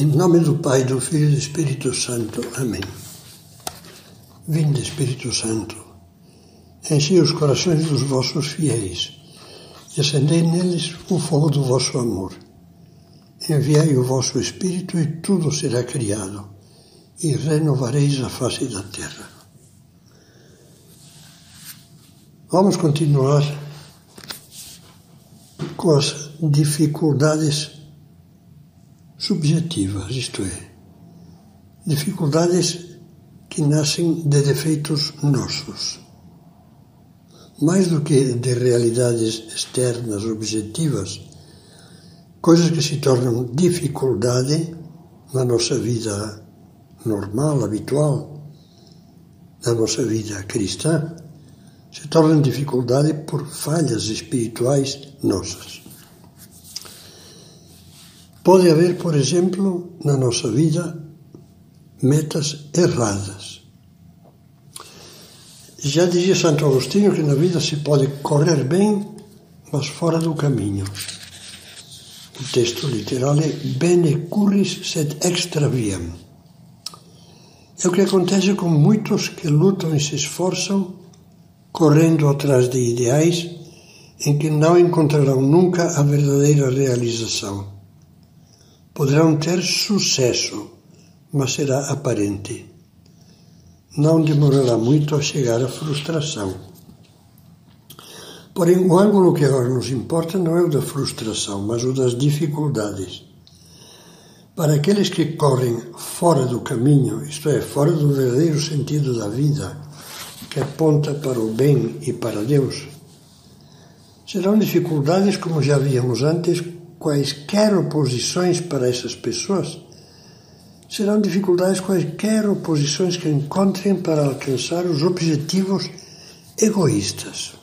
Em nome do Pai, do Filho e do Espírito Santo. Amém. Vinde, Espírito Santo, enchei os corações dos vossos fiéis e acendei neles o fogo do vosso amor. Enviai o vosso Espírito e tudo será criado, e renovareis a face da terra. Vamos continuar com as dificuldades subjetivas, isto é, dificuldades que nascem de defeitos nossos. Mais do que de realidades externas, objetivas, coisas que se tornam dificuldade na nossa vida normal, habitual, na nossa vida cristã, se tornam dificuldade por falhas espirituais nossas. Pode haver, por exemplo, na nossa vida, metas erradas. Já dizia Santo Agostinho que na vida se pode correr bem, mas fora do caminho. O texto literal é Bene curris sed extra viam. É o que acontece com muitos que lutam e se esforçam, correndo atrás de ideais em que não encontrarão nunca a verdadeira realização poderão ter sucesso, mas será aparente. Não demorará muito a chegar à frustração. Porém, o ângulo que agora nos importa não é o da frustração, mas o das dificuldades. Para aqueles que correm fora do caminho, isto é, fora do verdadeiro sentido da vida, que aponta para o bem e para Deus, serão dificuldades como já víamos antes, quaisquer oposições para essas pessoas, serão dificuldades quaisquer oposições que encontrem para alcançar os objetivos egoístas.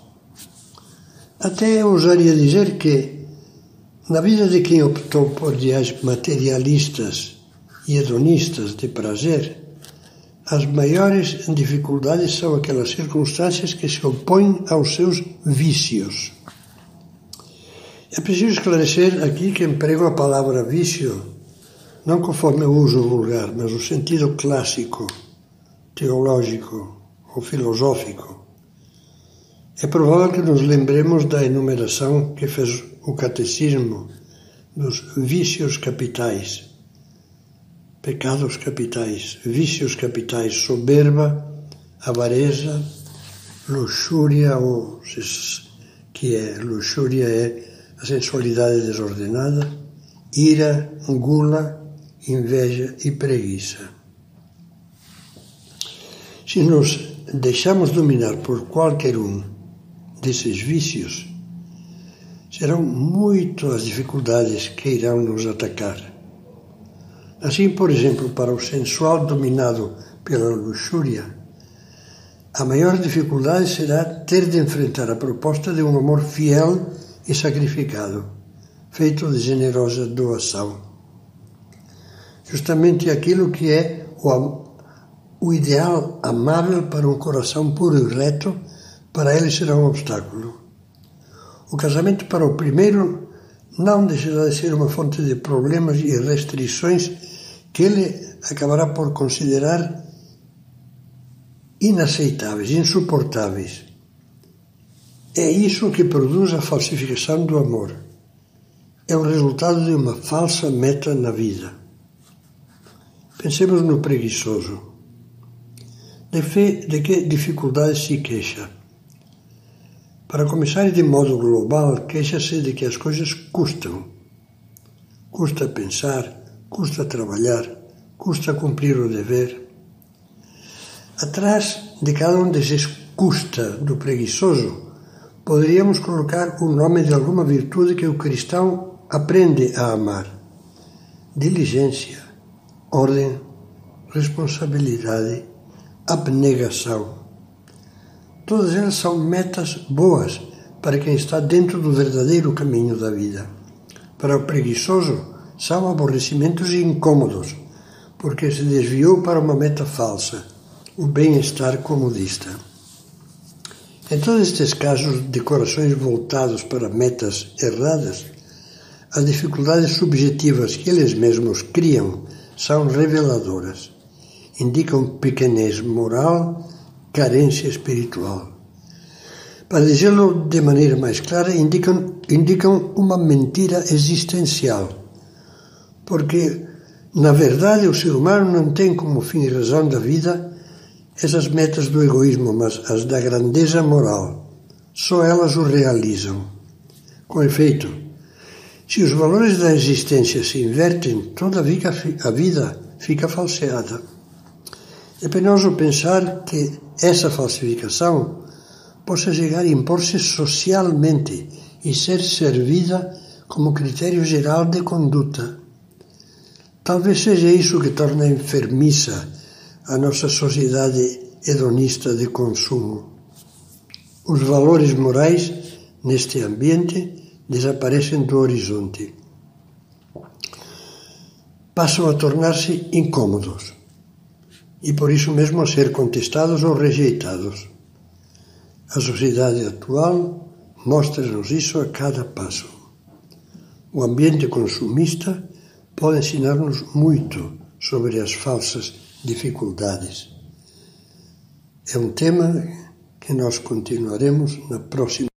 Até ousaria dizer que, na vida de quem optou por ideais materialistas e hedonistas de prazer, as maiores dificuldades são aquelas circunstâncias que se opõem aos seus vícios. É preciso esclarecer aqui que emprego a palavra vício não conforme o uso vulgar, mas o sentido clássico, teológico ou filosófico. É provável que nos lembremos da enumeração que fez o catecismo dos vícios capitais, pecados capitais, vícios capitais, soberba, avareza, luxúria, ou que é luxúria é a sensualidade desordenada, ira, gula, inveja e preguiça. Se nos deixamos dominar por qualquer um desses vícios, serão muito as dificuldades que irão nos atacar. Assim, por exemplo, para o sensual dominado pela luxúria, a maior dificuldade será ter de enfrentar a proposta de um amor fiel e sacrificado, feito de generosa doação. Justamente aquilo que é o, o ideal amável para um coração puro e reto, para ele será um obstáculo. O casamento para o primeiro não deixará de ser uma fonte de problemas e restrições que ele acabará por considerar inaceitáveis, insuportáveis. É isso que produz a falsificação do amor. É o resultado de uma falsa meta na vida. Pensemos no preguiçoso. De, fe, de que dificuldades se queixa? Para começar, de modo global, queixa-se de que as coisas custam. Custa pensar, custa trabalhar, custa cumprir o dever. Atrás de cada um desses custa do preguiçoso poderíamos colocar o nome de alguma virtude que o cristão aprende a amar: diligência, ordem, responsabilidade, abnegação. Todas elas são metas boas para quem está dentro do verdadeiro caminho da vida. Para o preguiçoso, são aborrecimentos incômodos, porque se desviou para uma meta falsa, o bem-estar comodista. Em todos estes casos de corações voltados para metas erradas, as dificuldades subjetivas que eles mesmos criam são reveladoras. Indicam pequenez moral, carência espiritual. Para dizê-lo de maneira mais clara, indicam, indicam uma mentira existencial. Porque, na verdade, o ser humano não tem como fim e razão da vida essas metas do egoísmo, mas as da grandeza moral. Só elas o realizam. Com efeito, se os valores da existência se invertem, toda a vida fica falseada. É penoso pensar que essa falsificação possa chegar a impor-se socialmente e ser servida como critério geral de conduta. Talvez seja isso que torna enfermiça a nossa sociedade hedonista de consumo. Os valores morais neste ambiente desaparecem do horizonte. Passam a tornar-se incômodos e por isso mesmo a ser contestados ou rejeitados. A sociedade atual mostra-nos isso a cada passo. O ambiente consumista pode ensinar-nos muito sobre as falsas dificuldades. É um tema que nós continuaremos na próxima.